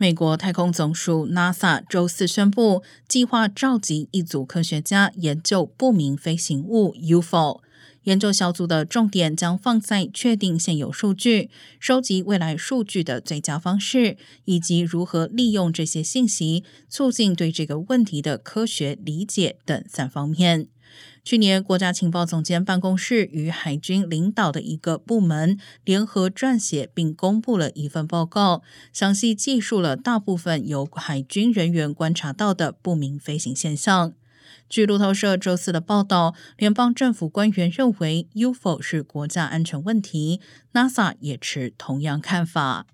美国太空总署 NASA 周四宣布，计划召集一组科学家研究不明飞行物 UFO。研究小组的重点将放在确定现有数据、收集未来数据的最佳方式，以及如何利用这些信息，促进对这个问题的科学理解等三方面。去年，国家情报总监办公室与海军领导的一个部门联合撰写并公布了一份报告，详细记述了大部分由海军人员观察到的不明飞行现象。据路透社周四的报道，联邦政府官员认为 UFO 是国家安全问题，NASA 也持同样看法。